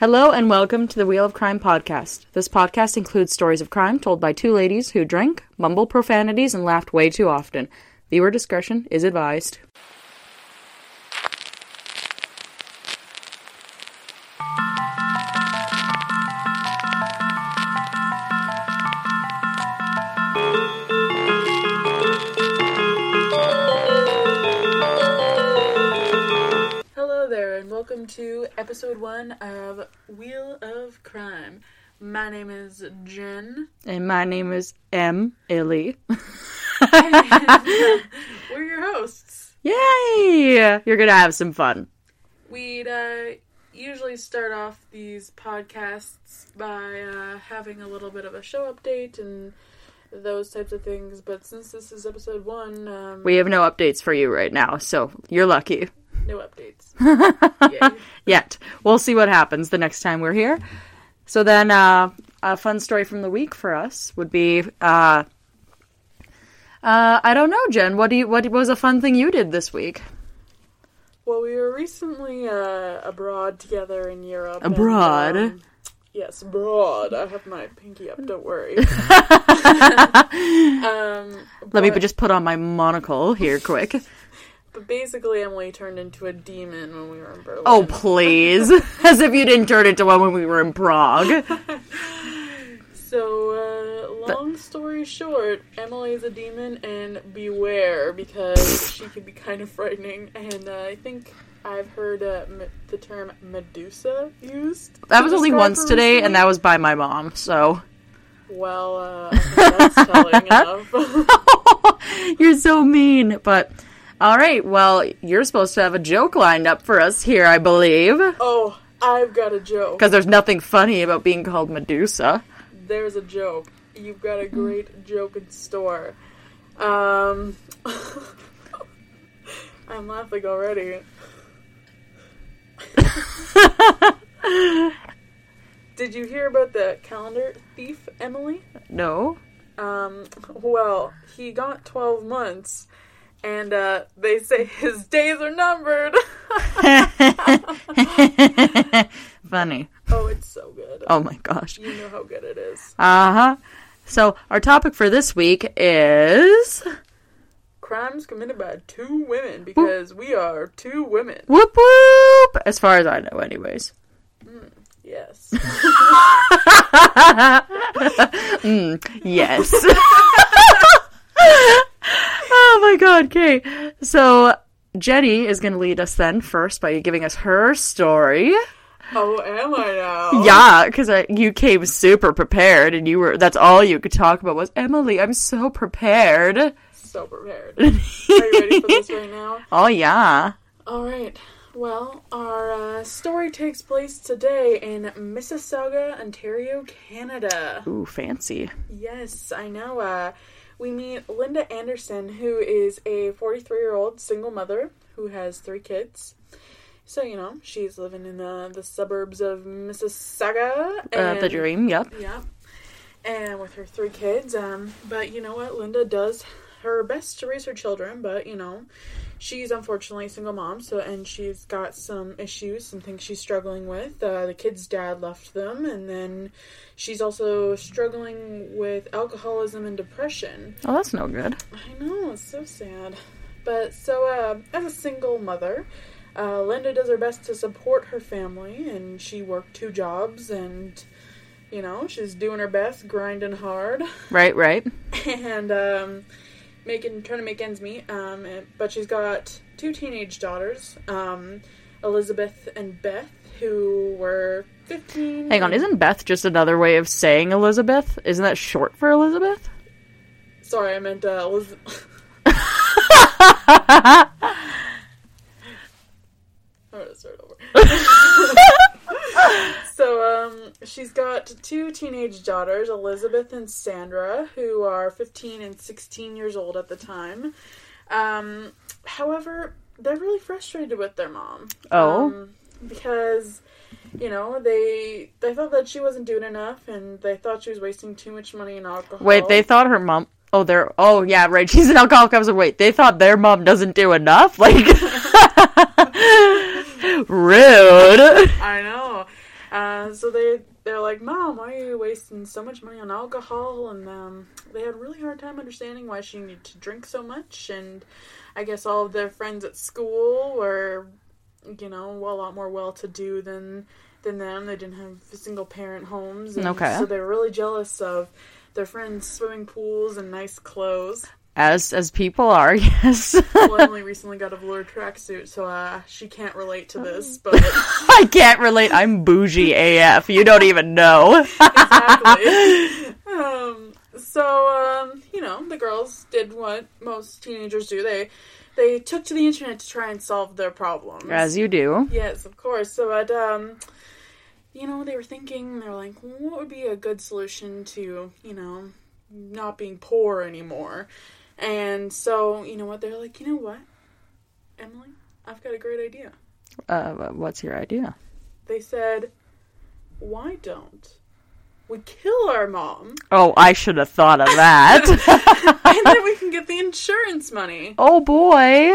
Hello and welcome to the Wheel of Crime podcast. This podcast includes stories of crime told by two ladies who drank, mumbled profanities, and laughed way too often. Viewer discretion is advised. To episode one of Wheel of Crime. My name is Jenn. And my name is M. Illy. We're your hosts. Yay! You're gonna have some fun. We'd uh, usually start off these podcasts by uh, having a little bit of a show update and those types of things, but since this is episode one, um, We have no updates for you right now, so you're lucky. No updates. Yet. We'll see what happens the next time we're here. So then, uh, a fun story from the week for us would be, uh, uh, I don't know, Jenn. What do you? What was a fun thing you did this week? Well, we were recently uh, abroad together in Europe. and, Abroad? um, yes, abroad. I have my pinky up. Don't worry. um, Let me just put on my monocle here, quick. But basically, Emily turned into a demon when we were in Berlin. Oh, please. As if you didn't turn into one when we were in Prague. So, uh, long story short, Emily's a demon, and beware because she can be kind of frightening. And uh, I think I've heard uh, m- the term Medusa used. That was only once today, recently. and that was by my mom, so. Well, uh, that's telling enough. You're so mean. But, alright, well, you're supposed to have a joke lined up for us here, I believe. oh, I've got a joke. Because there's nothing funny about being called Medusa. There's a joke. You've got a great joke in store. Um, I'm laughing already. Did you hear about the calendar thief, Emily? No? Um, well, he got 12 months, and uh, they say his days are numbered. Funny. oh, it's so good. Oh my gosh. You know how good it is. Uh huh. So, our topic for this week is. Crimes committed by two women because we are two women. Whoop whoop! As far as I know, anyways. Yes. Mm, yes. oh my god, okay. So, Jenny is going to lead us then first by giving us her story. oh, am I now? Yeah, because you came super prepared and you were, that's all you could talk about was, Emily, I'm so prepared. So prepared. Are you ready for this right now? Oh, yeah. All right. Well, our uh, story takes place today in Mississauga, Ontario, Canada. Ooh, fancy. Yes, I know. Uh, we meet Linda Anderson, who is a 43 year old single mother who has three kids. So, you know, she's living in the, the suburbs of Mississauga. Uh, the dream, yep. Yep. And with her three kids. Um, but you know what? Linda does her best to raise her children, but you know, she's unfortunately a single mom, so and she's got some issues, some things she's struggling with. Uh, the kids' dad left them, and then she's also struggling with alcoholism and depression. Oh, that's no good. I know, it's so sad. But so, uh, as a single mother, uh, Linda does her best to support her family, and she worked two jobs, and you know, she's doing her best, grinding hard, Right, right. and um, making trying to make ends meet. Um, and- but she's got two teenage daughters, um, Elizabeth and Beth, who were fifteen. Hang on, isn't Beth just another way of saying Elizabeth? Isn't that short for Elizabeth? Sorry, I meant uh, Elizabeth. I'm gonna start over. so, um, she's got two teenage daughters, Elizabeth and Sandra, who are 15 and 16 years old at the time. Um, however, they're really frustrated with their mom. Oh. Um, because, you know, they they thought that she wasn't doing enough, and they thought she was wasting too much money in alcohol. Wait, they thought her mom. Oh, they're. Oh, yeah, right. She's an alcoholic. I was like, wait, they thought their mom doesn't do enough? Like. Rude. I know. Uh, so they they're like, "Mom, why are you wasting so much money on alcohol?" And um, they had a really hard time understanding why she needed to drink so much. And I guess all of their friends at school were, you know, a lot more well to do than than them. They didn't have single parent homes, and Okay. so they were really jealous of their friends' swimming pools and nice clothes. As as people are, yes. well, Emily recently got a velour tracksuit, so uh, she can't relate to this, but I can't relate. I'm bougie AF. You don't even know. exactly. um, so um, you know, the girls did what most teenagers do. They they took to the internet to try and solve their problems. As you do. yes, of course. So at um, you know, they were thinking. They're like, what would be a good solution to you know not being poor anymore? And so you know what? They're like, you know what, Emily, I've got a great idea. Uh, what's your idea? They said, why don't we kill our mom? Oh, I should have thought of that. and then we can get the insurance money. oh boy,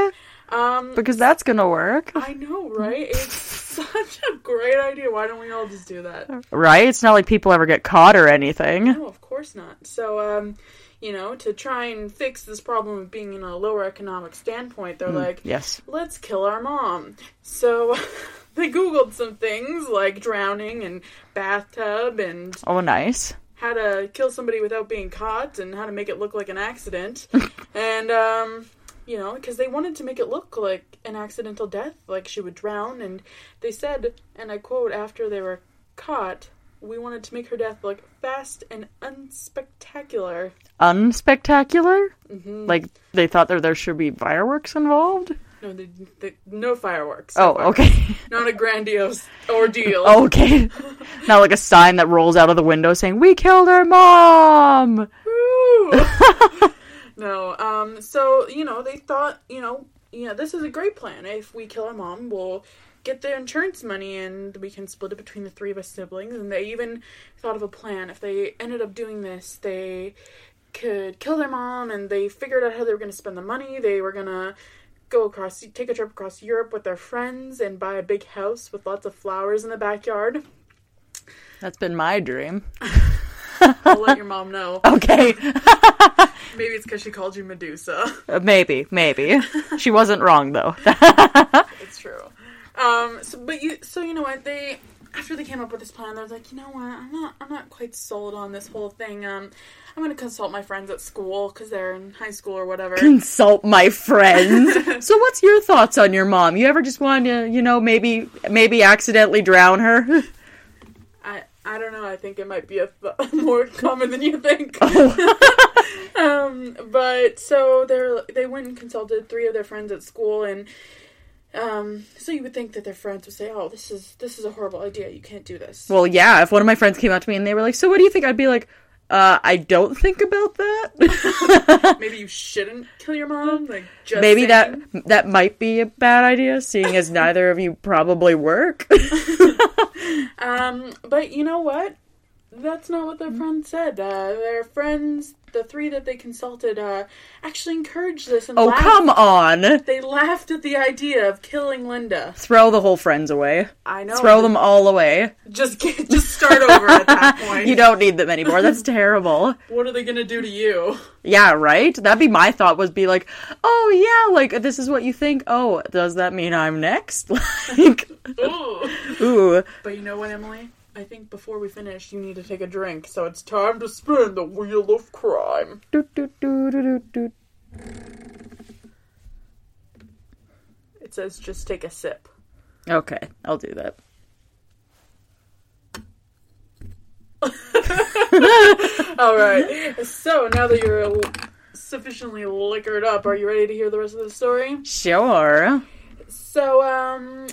Um, because that's gonna work, I know, right? It's such a great idea. Why don't we all just do that? right? It's not like people ever get caught or anything. No, course not. So, um, you know, to try and fix this problem of being in a lower economic standpoint, they're like, Yes. let's kill our mom. So they Googled some things like drowning and bathtub and Oh, nice. how to kill somebody without being caught and how to make it look like an accident. and, um, you know, because they wanted to make it look like an accidental death, like she would drown. And they said, and I quote, after they were caught, we wanted to make her death look fast and unspectacular. Unspectacular. hmm Like they thought that there should be fireworks involved. No, they, they, no fireworks. no Oh, fireworks. okay. Not a grandiose ordeal. okay. Not like a sign that rolls out of the window saying "We killed her mom." Woo! no, um, so, you know, they thought, you know, you know, this is a great plan. If we kill our mom, we'll get the insurance money and we can split it between the three of us siblings. And they even thought of a plan. If they ended up doing this, they could kill their mom and they figured out how they were going to spend the money. They were going to go across, take a trip across Europe with their friends and buy a big house with lots of flowers in the backyard. That's been my dream. I'll let your mom know. Okay. Maybe it's because she called you Medusa. Uh, maybe, maybe. She wasn't wrong though. It's true. Um. So, but you. So you know what they. After they came up with this plan, they're like, you know what? I'm not. I'm not quite sold on this whole thing. Um. I'm gonna consult my friends at school because they're in high school or whatever. Consult my friends. so what's your thoughts on your mom? You ever just wanted to, you know, maybe maybe accidentally drown her? I. I don't know. I think it might be a th- more common than you think. um. But so they're they went and consulted three of their friends at school and. Um, so you would think that their friends would say, "Oh, this is this is a horrible idea. You can't do this." well, yeah, if one of my friends came out to me and they were like, "So what do you think?" I'd be like, "Uh, I don't think about that." Maybe you shouldn't kill your mom. Like just maybe that saying. that might be a bad idea seeing as neither of you probably work. Um, but you know what? That's not what their friends said. Uh, their friends, the three that they consulted, uh, actually encouraged this and oh, laughed. come on. They laughed at the idea of killing Linda. Throw the whole friends away. I know. Throw them all away. Just get, just start over at that point. You don't need them anymore. That's terrible. What are they gonna do to you? Yeah, right? That'd be my thought was be like, "Oh yeah, like this is what you think. Oh, does that mean I'm next?" like, Ooh. ooh. But you know what, Emily? I think before we finish, you need to take a drink. So it's time to spin the wheel of crime. It says just take a sip. Okay, I'll do that. All right. So now that you're sufficiently liquored up, are you ready to hear the rest of the story? Sure. So, um,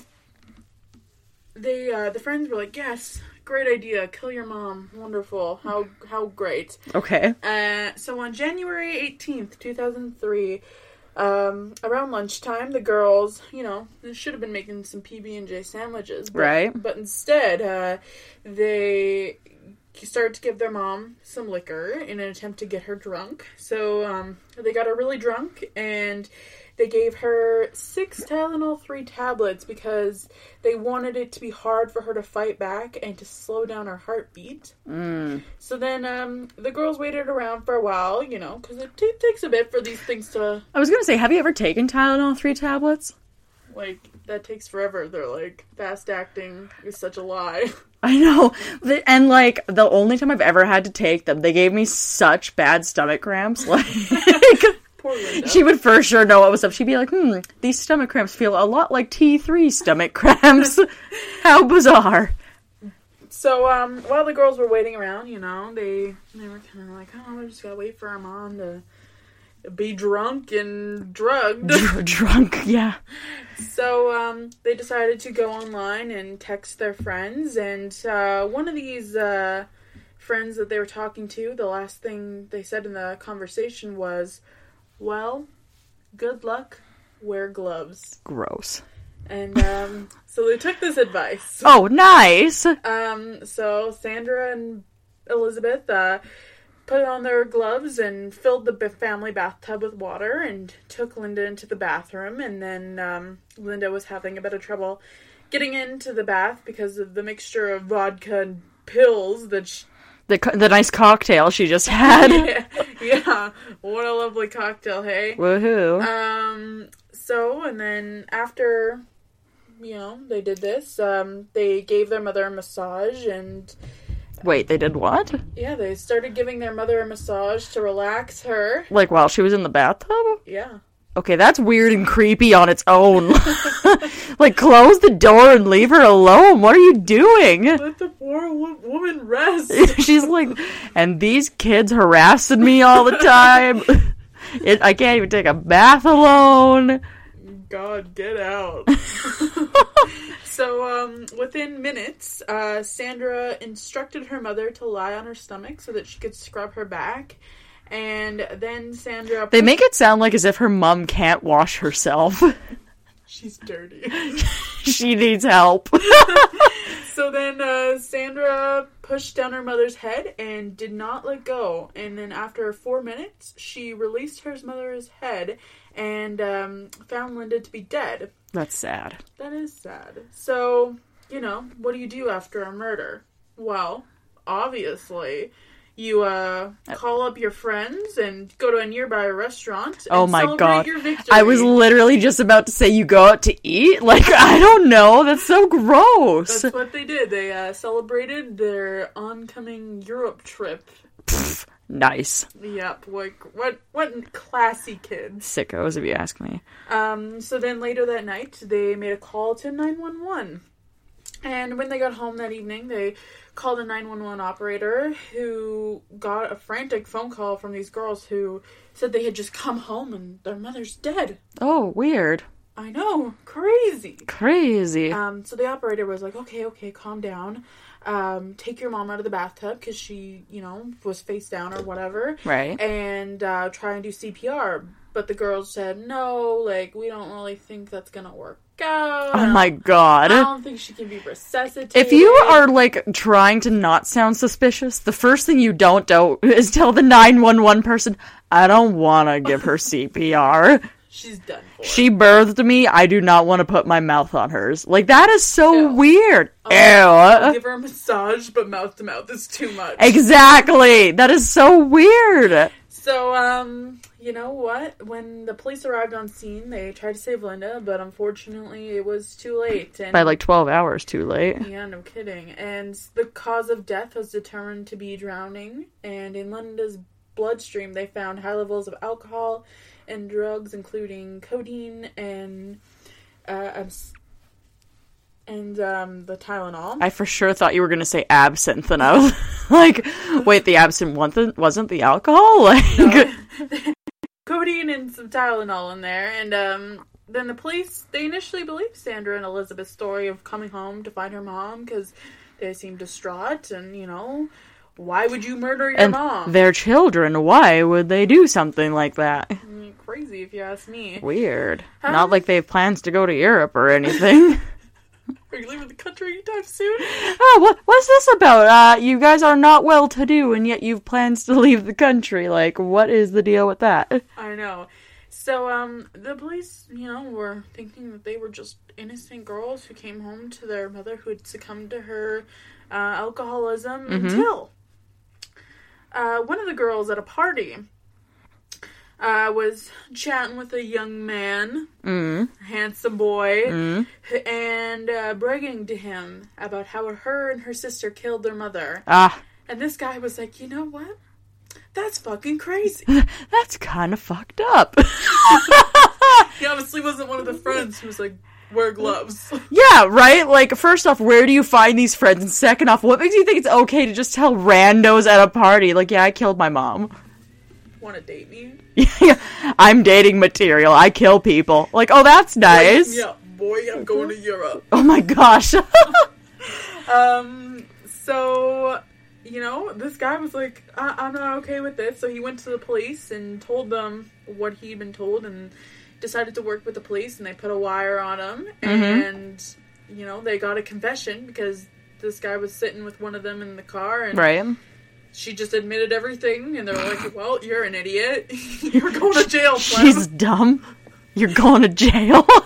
they uh, the friends were like, "Yes, great idea. Kill your mom. Wonderful. How how great." Okay. Uh, so on January eighteenth, two thousand three. Um, around lunchtime, the girls, you know, should have been making some PB and J sandwiches, but, Right. But instead, uh, they started to give their mom some liquor in an attempt to get her drunk. So um, they got her really drunk, and they gave her six Tylenol 3 tablets because they wanted it to be hard for her to fight back and to slow down her heartbeat. Mm. So then um, the girls waited around for a while, you know, because it t- takes a bit for these things to. I was gonna say, have you ever taken Tylenol 3 tablets? Like, that takes forever. They're like, fast acting is such a lie. I know. And like the only time I've ever had to take them, they gave me such bad stomach cramps. Like she would for sure know what was up. She'd be like, "Hmm, these stomach cramps feel a lot like T3 stomach cramps." How bizarre. So um while the girls were waiting around, you know, they they were kind of like, "Oh, we just got to wait for our mom to be drunk and drugged. Dr- drunk, yeah. So um, they decided to go online and text their friends, and uh, one of these uh, friends that they were talking to, the last thing they said in the conversation was, "Well, good luck. Wear gloves." Gross. And um, so they took this advice. Oh, nice. Um, so Sandra and Elizabeth uh, put on their gloves and filled the family bathtub with water and took Linda into the bathroom. And then um, Linda was having a bit of trouble getting into the bath because of the mixture of vodka and pills that she... the the nice cocktail she just had. yeah, yeah, what a lovely cocktail, hey. Woohoo! Um. So and then after, you know, they did this. Um, they gave their mother a massage and Wait, they did what? Yeah, they started giving their mother a massage to relax her. Like while she was in the bathtub? Yeah. Okay, that's weird and creepy on its own. like, close the door and leave her alone. What are you doing? Let the poor wo- woman rest. She's like, and these kids harassing me all the time. It, I can't even take a bath alone. God, get out. so, um, within minutes, uh, Sandra instructed her mother to lie on her stomach so that she could scrub her back. And then Sandra. They make it sound like as if her mom can't wash herself. She's dirty. she needs help. so then uh, Sandra pushed down her mother's head and did not let go. And then after four minutes, she released her mother's head and um, found Linda to be dead. That's sad. That is sad. So, you know, what do you do after a murder? Well, obviously, you uh, call up your friends and go to a nearby restaurant. oh my god! I was literally just about to say you go out to eat. Like I don't know. That's so gross. That's what they did. They uh, celebrated their oncoming Europe trip. Pfft, nice. Yep. Like what? What classy kids. Sickos, if you ask me. Um. So then later that night, they made a call to nine one one. And when they got home that evening, they called a 911 operator who got a frantic phone call from these girls who said they had just come home and their mother's dead. Oh, weird. I know, crazy. Crazy. Um, so the operator was like, okay, okay, calm down. Um, take your mom out of the bathtub because she, you know, was face down or whatever. Right. And uh, try and do CPR. But the girls said, no, like, we don't really think that's going to work oh out. Oh my god. I don't think she can be resuscitated. If you are like trying to not sound suspicious, the first thing you don't do is tell the 911 person, I don't want to give her CPR. She's done for. She birthed me. I do not want to put my mouth on hers. Like that is so Ew. weird. Oh, I'll Ew. give her a massage, but mouth to mouth is too much. Exactly. That is so weird. So, um, you know what? When the police arrived on scene, they tried to save Linda, but unfortunately, it was too late. And By like 12 hours too late. Yeah, no kidding. And the cause of death was determined to be drowning. And in Linda's bloodstream, they found high levels of alcohol and drugs, including codeine and uh, and um, the Tylenol. I for sure thought you were going to say absinthe, and I was like, wait, the absinthe wasn't, wasn't the alcohol? Like, codeine and some Tylenol in there, and um, then the police they initially believed Sandra and Elizabeth's story of coming home to find her mom because they seemed distraught, and you know, why would you murder your and mom? their children, why would they do something like that? Mm, Crazy, if you ask me. Weird. Huh? Not like they have plans to go to Europe or anything. Are you leaving the country anytime soon? oh, what, what's this about? Uh, you guys are not well to do, and yet you've plans to leave the country. Like, what is the deal with that? I know. So, um, the police, you know, were thinking that they were just innocent girls who came home to their mother who had succumbed to her uh, alcoholism until uh, one of the girls at a party uh, was chatting with a young man, Mm. a handsome boy, Mm. and uh, bragging to him about how her and her sister killed their mother. Ah, And this guy was like, you know what? That's fucking crazy. that's kind of fucked up. he obviously wasn't one of the friends who was like, wear gloves. yeah, right? Like, first off, where do you find these friends? And second off, what makes you think it's okay to just tell randos at a party, like, yeah, I killed my mom? Want to date me? Yeah, I'm dating material. I kill people. Like, oh, that's nice. Yeah, boy, I'm going to Europe. Oh my gosh. Um, so, you know, this guy was like, I- I'm not okay with this. So he went to the police and told them what he'd been told and decided to work with the police and they put a wire on him. And, you know, they got a confession because this guy was sitting with one of them in the car and right? She just admitted everything and they're like, well, you're an idiot. you're going to jail, Clem. She's dumb. You're going to jail.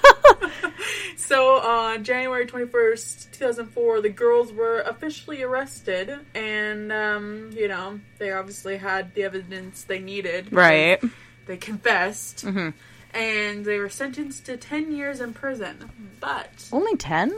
So on January 21st, 2004, the girls were officially arrested, and, um, you know, they obviously had the evidence they needed. right. They confessed, Mhm. and they were sentenced to 10 years in prison. But Only 10?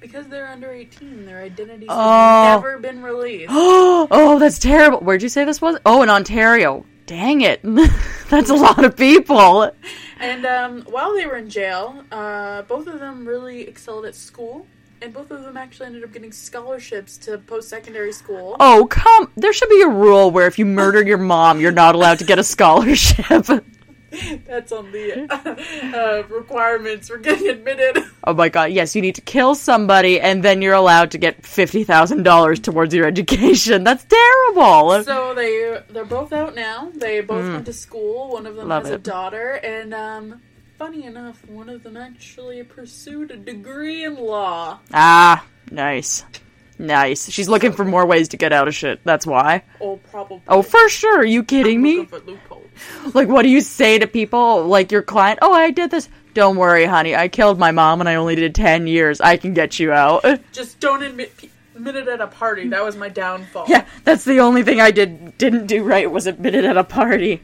Because they're under 18, their identities Oh. have never been released. oh, that's terrible. Where'd you say this was? Oh, in Ontario. Dang it. that's a lot of people. And um, while they were in jail, uh, both of them really excelled at school. And both of them actually ended up getting scholarships to post secondary school. Oh, come. There should be a rule where if you murder your mom, you're not allowed to get a scholarship. That's on the uh, requirements for getting admitted. Oh my god, yes, you need to kill somebody and then you're allowed to get $50,000 towards your education. That's terrible. So they they're both out now. They both went to school. One of them. Love has a daughter, and um, funny enough, one of them actually pursued a degree in law. ah, nice. Nice. She's looking for more ways to get out of shit. That's why. Oh, probably. Oh, for sure. Are you kidding me? Looking for loopholes. Like, what do you say to people? Like, your client, oh, I did this. Don't worry, honey. I killed my mom and I only did 10 years. I can get you out. Just don't admit admit it at a party. That was my downfall. yeah, that's the only thing I did didn't do right was admit it at a party.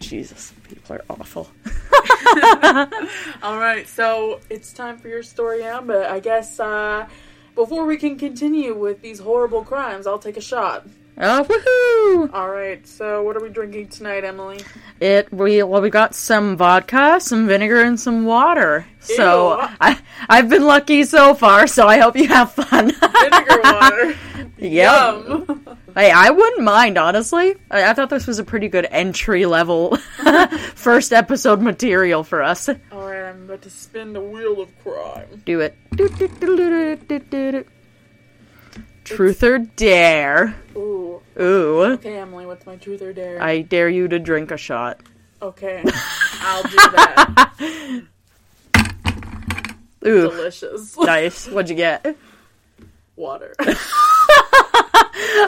Jesus, people are awful. All right, so it's time for your story, Em. But I guess uh, before we can continue with these horrible crimes, I'll take a shot. Oh, woohoo! All right. So what are we drinking tonight, Emily? It we well we got some vodka, some vinegar, and some water. So I I've been lucky so far. So I hope you have fun. Vinegar water. Yum. Hey, I wouldn't mind honestly. I, I thought this was a pretty good entry level first episode material for us. All right, I'm about to spin the wheel of crime. Do it. Do, do, do. Truth or dare? Ooh. Ooh. Okay, Emily, what's my truth or dare? I dare you to drink a shot. Okay, I'll do that. Ooh. Delicious. Nice. What'd you get? Water.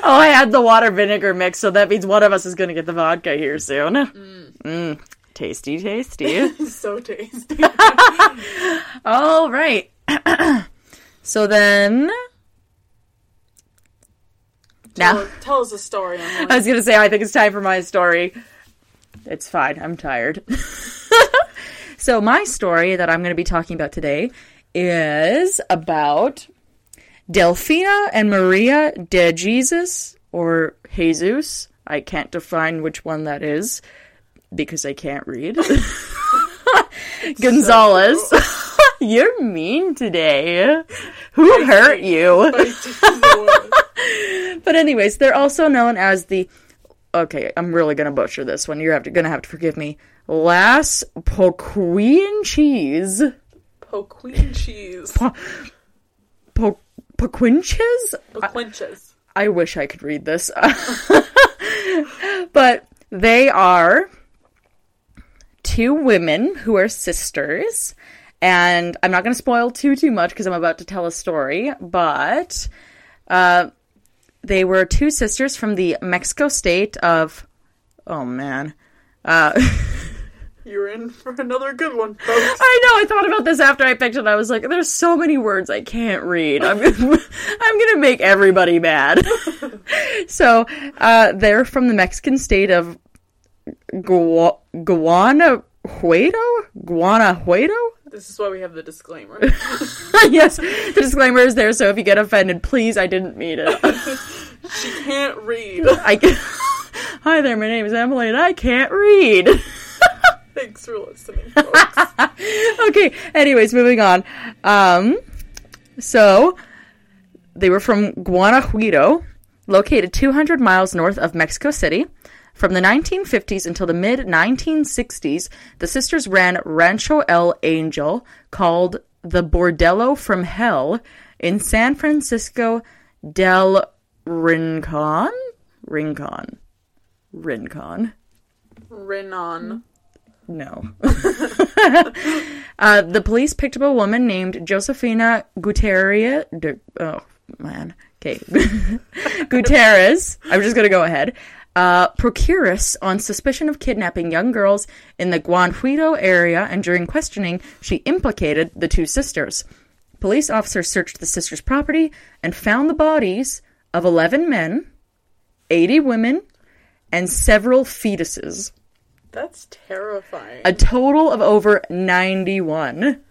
Oh, I had the water vinegar mix, so that means one of us is going to get the vodka here soon. Mm. Tasty, tasty. so tasty. All right. so then. Now, tell us a story, Emily. I was going to say, I think it's time for my story. It's fine. I'm tired. so, my story that I'm going to be talking about today is about Delfina and Maria de Jesus, or Jesus. I can't define which one that is because I can't read. Gonzalez. You're mean today. Who hurt you? But anyways, they're also known as the Okay, I'm really gonna butcher this one. You're have to, gonna have to forgive me. Las Poquin cheese. Poqueen cheese. Po- Poquinches? Poquinches. I wish I could read this. but they are two women who are sisters. And I'm not going to spoil too too much because I'm about to tell a story, but uh, they were two sisters from the Mexico state of oh man. Uh, You're in for another good one, folks. I know. I thought about this after I picked it. I was like, "There's so many words I can't read. I'm gonna, I'm gonna make everybody mad." so uh, they're from the Mexican state of Gua- Guanajuato. Guanajuato. This is why we have the disclaimer. yes, the disclaimer is there. So if you get offended, please, I didn't mean it. she can't read. I. Can- Hi there, my name is Emily, and I can't read. Thanks for listening, folks. okay. Anyways, moving on. Um, so they were from Guanajuato, located 200 miles north of Mexico City. From the 1950s until the mid 1960s, the sisters ran Rancho El Angel, called the Bordello from Hell, in San Francisco del Rincon. Rincon. Rincon. Renan. No. uh, the police picked up a woman named Josefina Gutierrez. Oh, man. Okay. Gutierrez. I'm just going to go ahead. Uh, procuress on suspicion of kidnapping young girls in the Guanajuato area, and during questioning, she implicated the two sisters. Police officers searched the sisters' property and found the bodies of 11 men, 80 women, and several fetuses. That's terrifying. A total of over 91.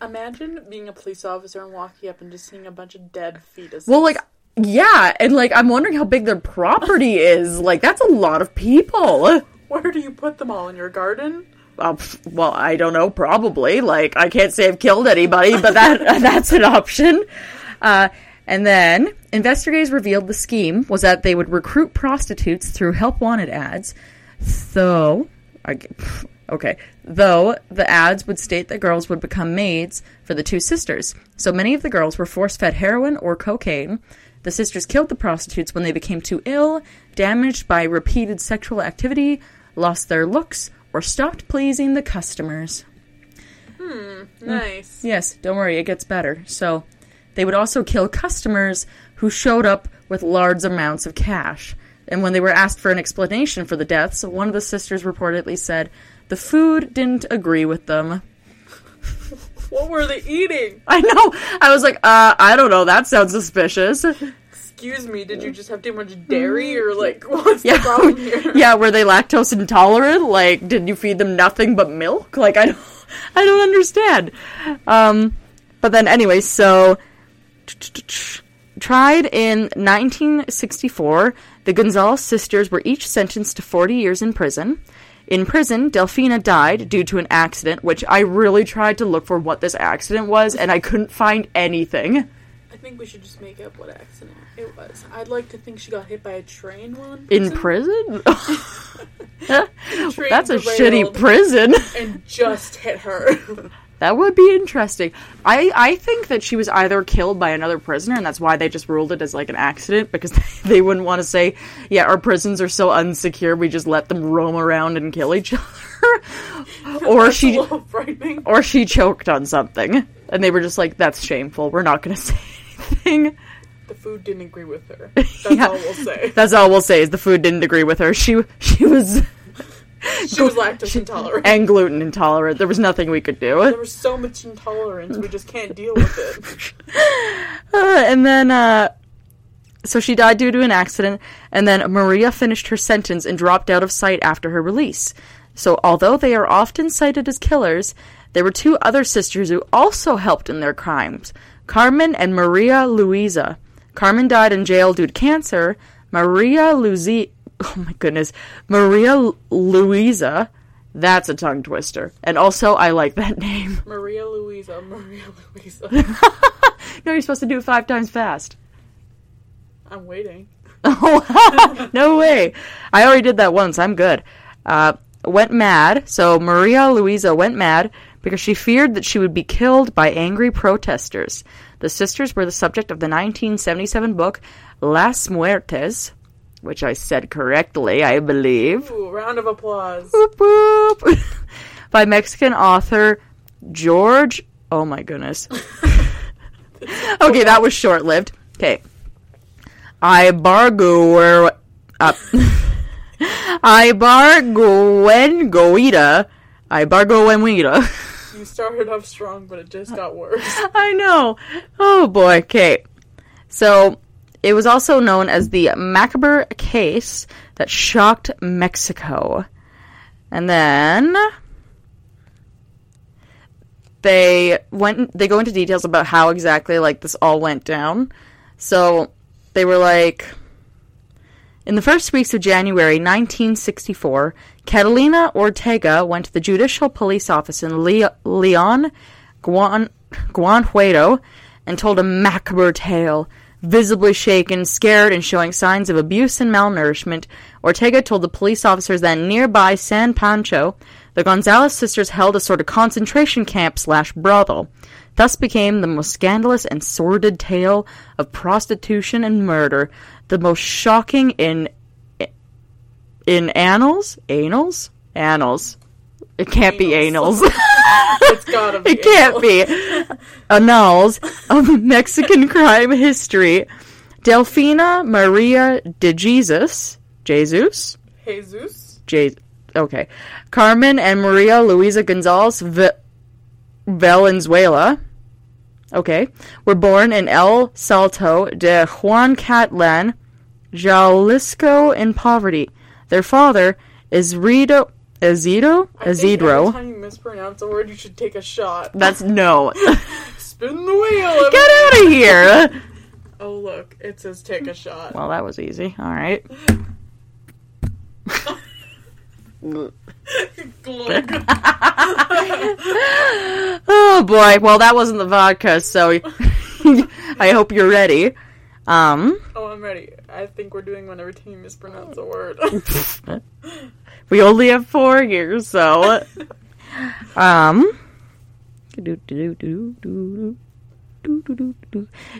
Imagine being a police officer and walking up and just seeing a bunch of dead fetuses. Well, like, yeah, and like, I'm wondering how big their property is. Like, that's a lot of people. where do you put them all in your garden? Uh, well, I don't know. Probably. Like, I can't say I've killed anybody, but that that's an option. Uh, and then investigators revealed the scheme was that they would recruit prostitutes through help wanted ads. Though, I, okay, though the ads would state that girls would become maids for the two sisters. So many of the girls were force fed heroin or cocaine. The sisters killed the prostitutes when they became too ill, damaged by repeated sexual activity, lost their looks, or stopped pleasing the customers. Hmm, nice. Yes, don't worry, it gets better. So, they would also kill customers who showed up with large amounts of cash. And when they were asked for an explanation for the deaths, one of the sisters reportedly said, The food didn't agree with them. What were they eating? I know! I was like, uh, I don't know, that sounds suspicious. Excuse me, did you just have too much dairy or like what's the problem here? yeah, were they lactose intolerant? Like, did you feed them nothing but milk? Like, I don't, I don't understand. Um, but then, anyway, so tried in 1964, the Gonzalez sisters were each sentenced to 40 years in prison. In prison, Delfina died due to an accident, which I really tried to look for what this accident was, and I couldn't find anything. I think we should just make up what accident it was. I'd like to think she got hit by a train while in In prison. prison? That's a shitty prison. and just hit her. That would be interesting. I, I think that she was either killed by another prisoner, and that's why they just ruled it as like an accident because they wouldn't want to say, "Yeah, our prisons are so unsecure, we just let them roam around and kill each other," or That's she a little frightening. or she choked on something, and they were just like, "That's shameful. We're not going to say anything." The food didn't agree with her. That's Yeah. all we'll say. That's all we'll say is the food didn't agree with her. She she was She was lactose intolerant. and gluten intolerant. There was nothing we could do. There was so much intolerance, we just can't deal with it. Uh, and then, uh, so she died due to an accident, and then Maria finished her sentence and dropped out of sight after her release. So, although they are often cited as killers, there were two other sisters who also helped in their crimes Carmen and Maria Luisa. Carmen died in jail due to cancer. Maria Luzi. Oh my goodness. Maria Luisa. That's a tongue twister. And also, I like that name. Maria Louisa, Maria Louisa. No, you're supposed to do it five times fast. I'm waiting. Oh, no way. I already did that once. I'm good. Uh, went mad. So Maria Luisa went mad because she feared that she would be killed by angry protesters. The sisters were the subject of the 1977 book Las Muertes, which I said correctly, I believe. Ooh, round of applause. Boop, boop. by Mexican author George. Oh my goodness. okay, that was short lived. Okay. Ibargüengoitia. Ibargüengoitia. Ibargo Emuida. You started off strong, but it just got worse. I know. Oh boy. Okay. So it was also known as the Macabre case that shocked Mexico. And then they went they go into details about how exactly like this all went down. So they were like in the first weeks of January 1964, Catalina Ortega went to the Judicial Police Office in Le- Leon, Guan- Guanajuato, and told a macabre tale. Visibly shaken, scared, and showing signs of abuse and malnourishment, Ortega told the police officers that nearby San Pancho, the Gonzalez sisters held a sort of concentration camp slash brothel. Thus became the most scandalous and sordid tale of prostitution and murder, the most shocking in in annals, annals, annals. It can't be Annals. annals. It's gotta be. it can't be annals of Mexican crime history. Delfina Maria de Jesus, Jesus, Jesus. Okay, Carmen and Maria Luisa Gonzalez v- Valenzuela. Okay, were born in El Salto de Juan Catlan, Jalisco, in poverty. Their father is Rito Isidro I every time you mispronounce a word, you should take a shot. That's no. Spin the wheel. Get out of here. Oh look, it says take a shot. Well, that was easy. All right. Oh boy. Well, that wasn't the vodka, so I hope you're ready. Um, oh, I'm ready. I think we're doing whenever every time you mispronounce a word. we only have four years, so um.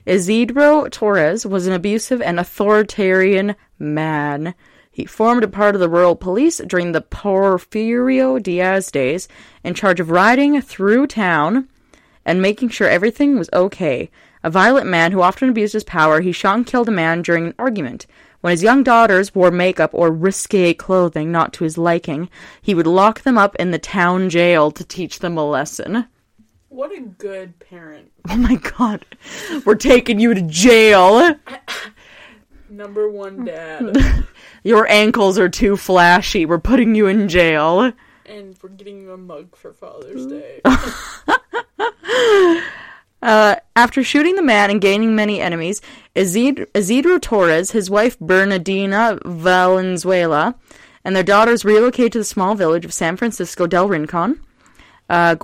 Isidro Torres was an abusive and authoritarian man. He formed a part of the rural police during the Porfirio Diaz days, in charge of riding through town and making sure everything was okay. A violent man who often abused his power, he shot and killed a man during an argument. When his young daughters wore makeup or risque clothing not to his liking, he would lock them up in the town jail to teach them a lesson. what a good parent. Oh my god. We're taking you to jail. Number one dad. Your ankles are too flashy. We're putting you in jail. and we're getting you a mug for Father's Day. Uh, after shooting the man and gaining many enemies, Isid- Isidro Torres, his wife Bernardina Valenzuela, and their daughters relocated to the small village of San Francisco del Rincon, uh,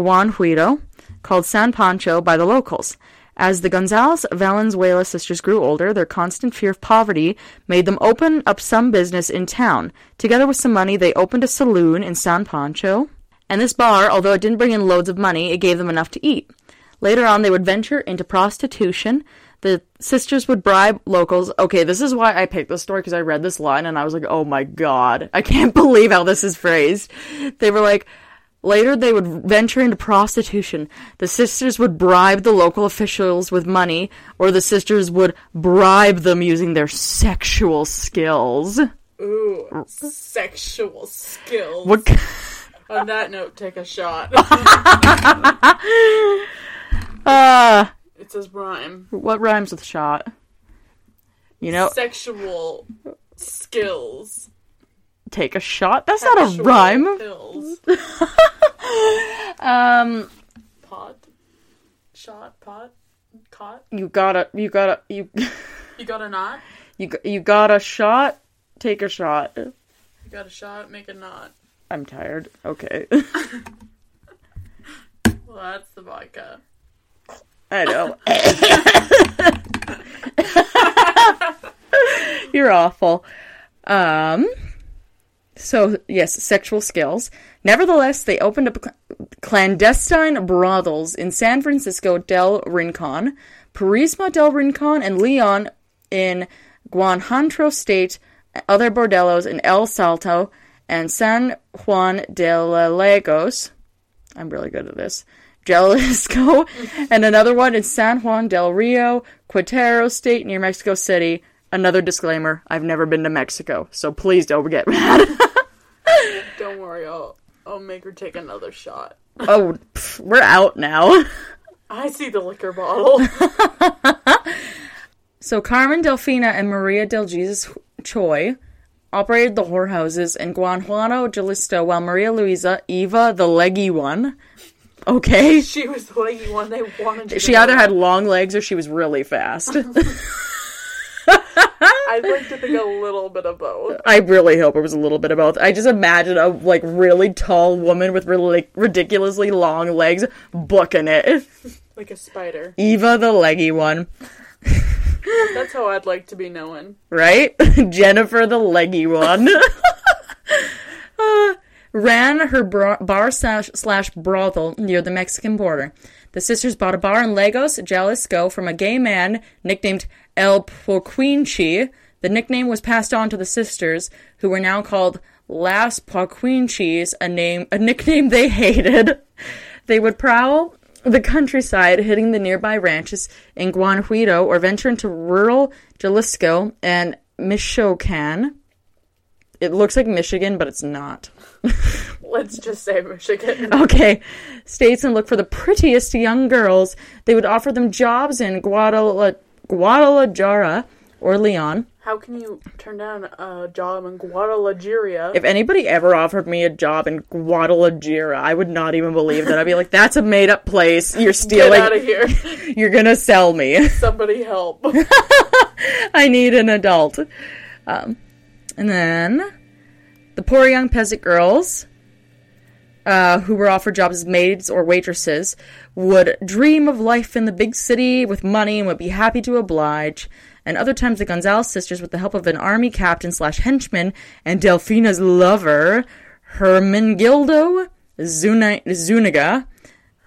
called San Pancho by the locals. As the Gonzalez Valenzuela sisters grew older, their constant fear of poverty made them open up some business in town. Together with some money, they opened a saloon in San Pancho. And this bar, although it didn't bring in loads of money, it gave them enough to eat. Later on, they would venture into prostitution. The sisters would bribe locals. Okay, this is why I picked this story because I read this line and I was like, oh my god, I can't believe how this is phrased. They were like, later they would venture into prostitution. The sisters would bribe the local officials with money, or the sisters would bribe them using their sexual skills. Ooh, sexual skills. What? On that note, take a shot. Uh, it says rhyme. what rhymes with shot? You know, Sexual skills. take a shot. That's not a rhyme. Pills. Um, Pot. Shot. Pot. Caught. you gotta, you gotta, you, You got a knot. you, you got a shot. Take a shot. You got a shot. Make a knot. I'm tired. Okay, Well, that's the vodka. I know. You're awful. Um. So yes, sexual skills. Nevertheless, they opened up clandestine brothels in San Francisco del Rincon, Purisima del Rincon, and Leon in Guanajuato State. Other bordellos in El Salto and San Juan de Lagos. I'm really good at this. Jalisco, and another one in San Juan del Rio, Quintero State near Mexico City. Another disclaimer: I've never been to Mexico, so please don't get mad. Don't worry, I'll I'll make her take another shot. Oh, pff, we're out now. I see the liquor bottle. So Carmen Delfina and Maria del Jesus Choi operated the whorehouses in Guanajuato, Jalisco, while Maria Luisa, Eva, the leggy one, okay, she was the leggy one they wanted. she either had long legs or she was really fast. I'd like to think a little bit of both. I really hope it was a little bit of both. I just imagine a like really tall woman with really ridiculously long legs booking it. Like a spider. Eva, the leggy one, That's how I'd like to be known. right? Jennifer, the leggy one. Uh, ran her bar slash, slash brothel near the Mexican border. The sisters bought a bar in Lagos, Jalisco, from a gay man nicknamed El Poquianchi. The nickname was passed on to the sisters, who were now called Las Poquianchis, a name a nickname they hated. They would prowl the countryside, hitting the nearby ranches in Guanajuato, or venture into rural Jalisco and Michoacan. It looks like Michigan, but it's not. Let's just say Michigan. Okay. States and look for the prettiest young girls. They would offer them jobs in Guadala- Guadalajara or Leon. How can you turn down a job in Guadalajara? If anybody ever offered me a job in Guadalajara, I would not even believe that. I'd be like, that's a made up place. You're stealing. Get out of here. You're gonna sell me. Somebody help. I need an adult. Um, and then the poor young peasant girls, uh, who were offered jobs as maids or waitresses, would dream of life in the big city with money and would be happy to oblige. And other times, the Gonzalez sisters, with the help of an army captain slash henchman and Delfina's lover, Hermenegildo Zuna- Zuniga,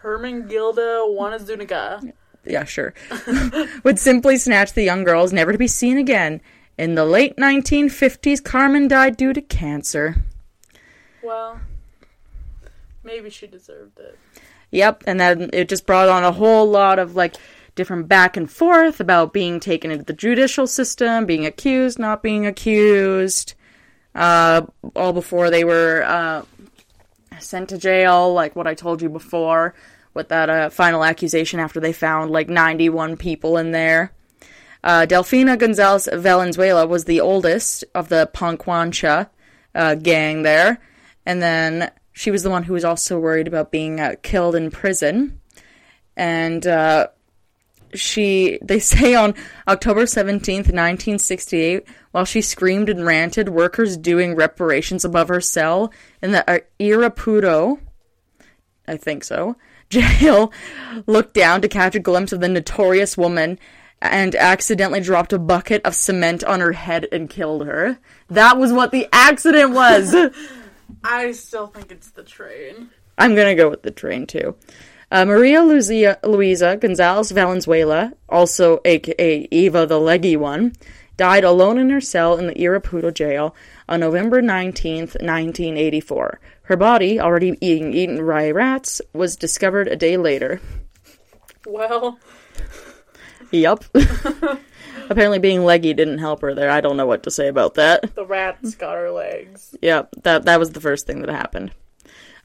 Hermengilda Wanazuniga. yeah, sure, would simply snatch the young girls, never to be seen again. In the late 1950s, Carmen died due to cancer. Well, maybe she deserved it. Yep, and then it just brought on a whole lot of like different back and forth about being taken into the judicial system, being accused, not being accused. Uh, all before they were uh, sent to jail, like what I told you before, with that uh, final accusation after they found like 91 people in there. Uh, Delfina Gonzalez Valenzuela was the oldest of the Panquancha uh, gang there, and then she was the one who was also worried about being uh, killed in prison. And uh, she, they say on October 17th, 1968, while she screamed and ranted, workers doing reparations above her cell in the uh, Irapuato, I think so, jail, looked down to catch a glimpse of the notorious woman and accidentally dropped a bucket of cement on her head and killed her. That was what the accident was. I still think it's the train. I'm gonna go with the train too. Uh, Maria Luisa, Luisa Gonzalez Valenzuela, also aka Eva the leggy one, died alone in her cell in the Irapuato jail on November 19th, 1984. Her body, already being eaten by rats, was discovered a day later. Well, Yup. Apparently, being leggy didn't help her there. I don't know what to say about that. the rats got her legs. Yeah, that that was the first thing that happened.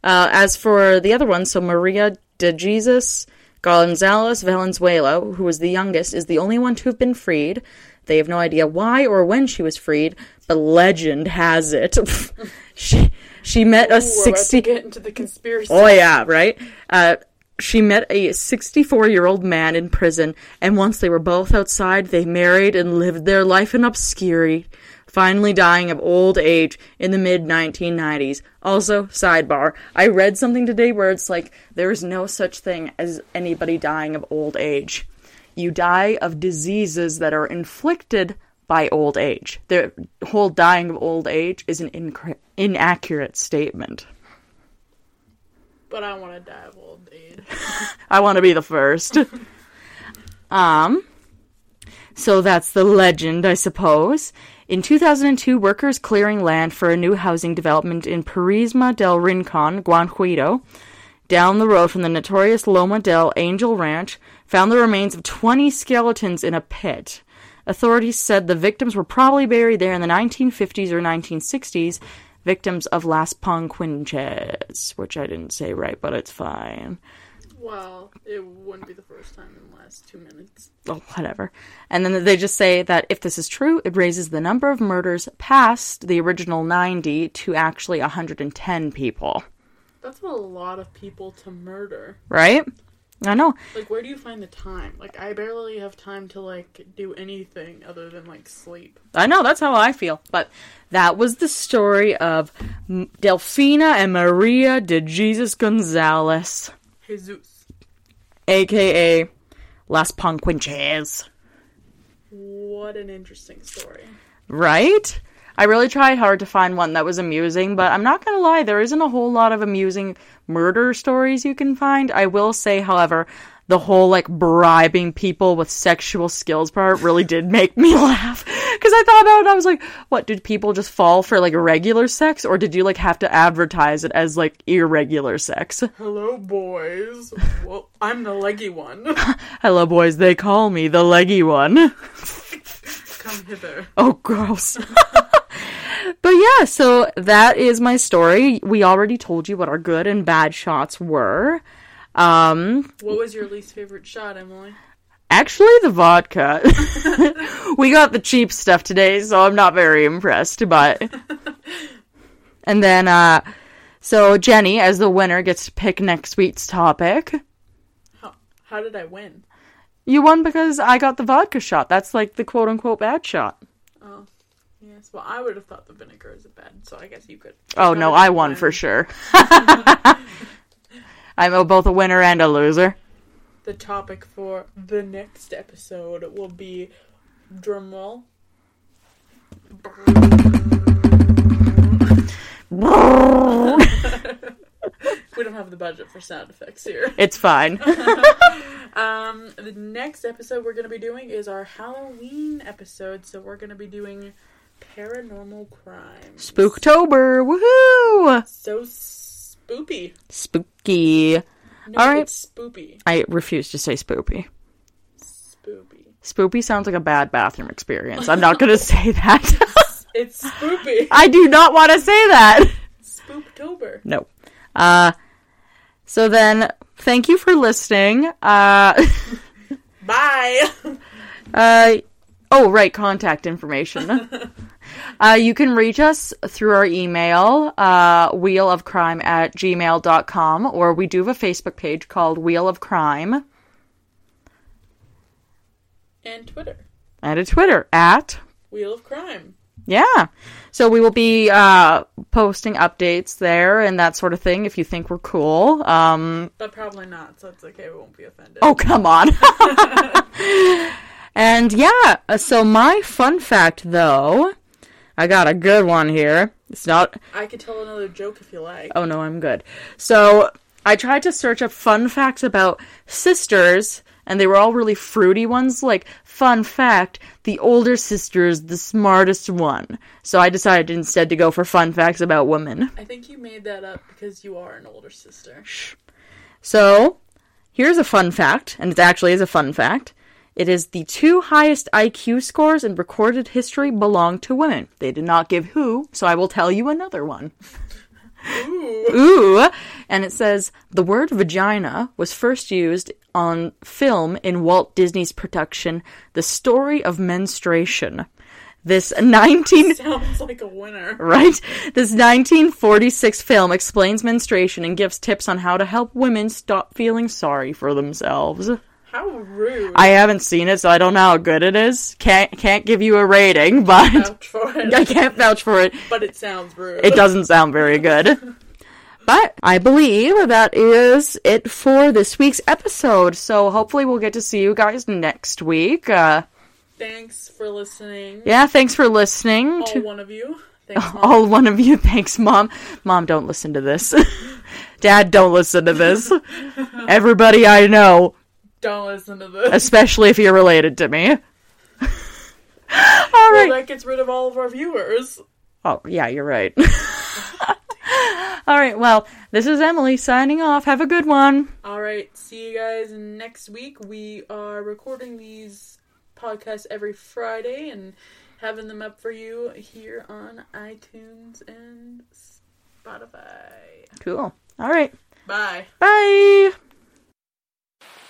Uh, as for the other one, so Maria de Jesus Gonzalez Valenzuela, who was the youngest, is the only one to have been freed. They have no idea why or when she was freed, but legend has it she she met a Ooh, about sixty. get into the conspiracy. Oh yeah, right. Uh, she met a 64 year old man in prison, and once they were both outside, they married and lived their life in obscurity, finally dying of old age in the mid 1990s. Also, sidebar, I read something today where it's like there is no such thing as anybody dying of old age. You die of diseases that are inflicted by old age. The whole dying of old age is an incre- inaccurate statement. But I want to die of old age. I want to be the first. um, so that's the legend, I suppose. In 2002, workers clearing land for a new housing development in Purisima del Rincon, Guanajuato, down the road from the notorious Loma del Angel Ranch, found the remains of 20 skeletons in a pit. Authorities said the victims were probably buried there in the 1950s or 1960s. Victims of Las Panquinches, which I didn't say right, but it's fine. Well, it wouldn't be the first time in the last two minutes. Oh, whatever. And then they just say that if this is true, it raises the number of murders past the original 90 to actually 110 people. That's a lot of people to murder. Right? I know. Like, where do you find the time? Like, I barely have time to, like, do anything other than, like, sleep. I know, that's how I feel. But that was the story of Delfina and Maria de Jesus Gonzalez, Jesus. aka Las Panquinches. What an interesting story. Right? I really tried hard to find one that was amusing, but I'm not gonna lie, there isn't a whole lot of amusing murder stories you can find. I will say, however, the whole like bribing people with sexual skills part really did make me laugh. Cause I thought about it, I was like, what, did people just fall for like regular sex, or did you like have to advertise it as like irregular sex? Hello, boys. well, I'm the leggy one. Hello, boys, they call me the leggy one. Come hither. Oh, gross. But yeah, so that is my story. We already told you what our good and bad shots were. Um, What was your least favorite shot, Emily? actually, the vodka. we got the cheap stuff today, so I'm not very impressed, but. and then, uh, so Jenny, as the winner, gets to pick next week's topic. How, how did I win? You won because I got the vodka shot. That's like the quote unquote bad shot. Oh, Well, I would have thought the vinegar is a bad, so I guess you could. Oh no, I won for sure. I'm both a winner and a loser. The topic for the next episode will be drumroll. We don't have the budget for sound effects here. It's fine. Um, the next episode we're going to be doing is our Halloween episode, so we're going to be doing paranormal crime. Spooktober, woohoo! So spoopy. Spooky. No, All right. it's spoopy. I refuse to say spoopy. Spoopy. Spoopy sounds like a bad bathroom experience. I'm not gonna say that. It's spoopy. I do not want to say that. Spooktober. No. Uh, so then, thank you for listening. Uh, Bye. Uh, oh, right, contact information. uh, you can reach us through our email, uh, wheelofcrime at gmail.com, or we do have a Facebook page called Wheel of Crime, and Twitter. and a Twitter at, Wheel of Crime. yeah. So we will be uh, posting updates there and that sort of thing if you think we're cool. Um, But probably not, so it's okay, we won't be offended. Oh, come on. and yeah, uh, so my fun fact though, I got a good one here. It's not I could tell another joke if you like. Oh no, I'm good. So, I tried to search up fun facts about sisters and they were all really fruity ones like fun fact, the older sister is the smartest one. So I decided instead to go for fun facts about women. I think you made that up because you are an older sister. So, here's a fun fact, and it actually is a fun fact. It is the two highest IQ scores in recorded history belong to women. They did not give who, so I will tell you another one. Ooh. Ooh! And it says the word vagina was first used on film in Walt Disney's production The Story of Menstruation. This 19 Sounds like a winner. right? This 1946 film explains menstruation and gives tips on how to help women stop feeling sorry for themselves. How rude. I haven't seen it, so I don't know how good it is. Can't can't give you a rating, but vouch for it. I can't vouch for it. But it sounds rude. It doesn't sound very good. But I believe that is it for this week's episode. So hopefully we'll get to see you guys next week. Uh, Thanks for listening. yeah, thanks for listening. All to- one of you. Thanks, all one of you. Thanks, mom. Mom, don't listen to this. Dad, don't listen to this. Everybody I know, Don't listen to this. especially if you're related to me. all Well, right. that gets rid of all of our viewers. Oh, yeah, you're right. all right. Well, this is Emily signing off. Have a good one. All right. See you guys next week. We are recording these podcasts every Friday, and having them up for you here on iTunes and Spotify. Cool. All right. Bye. Bye.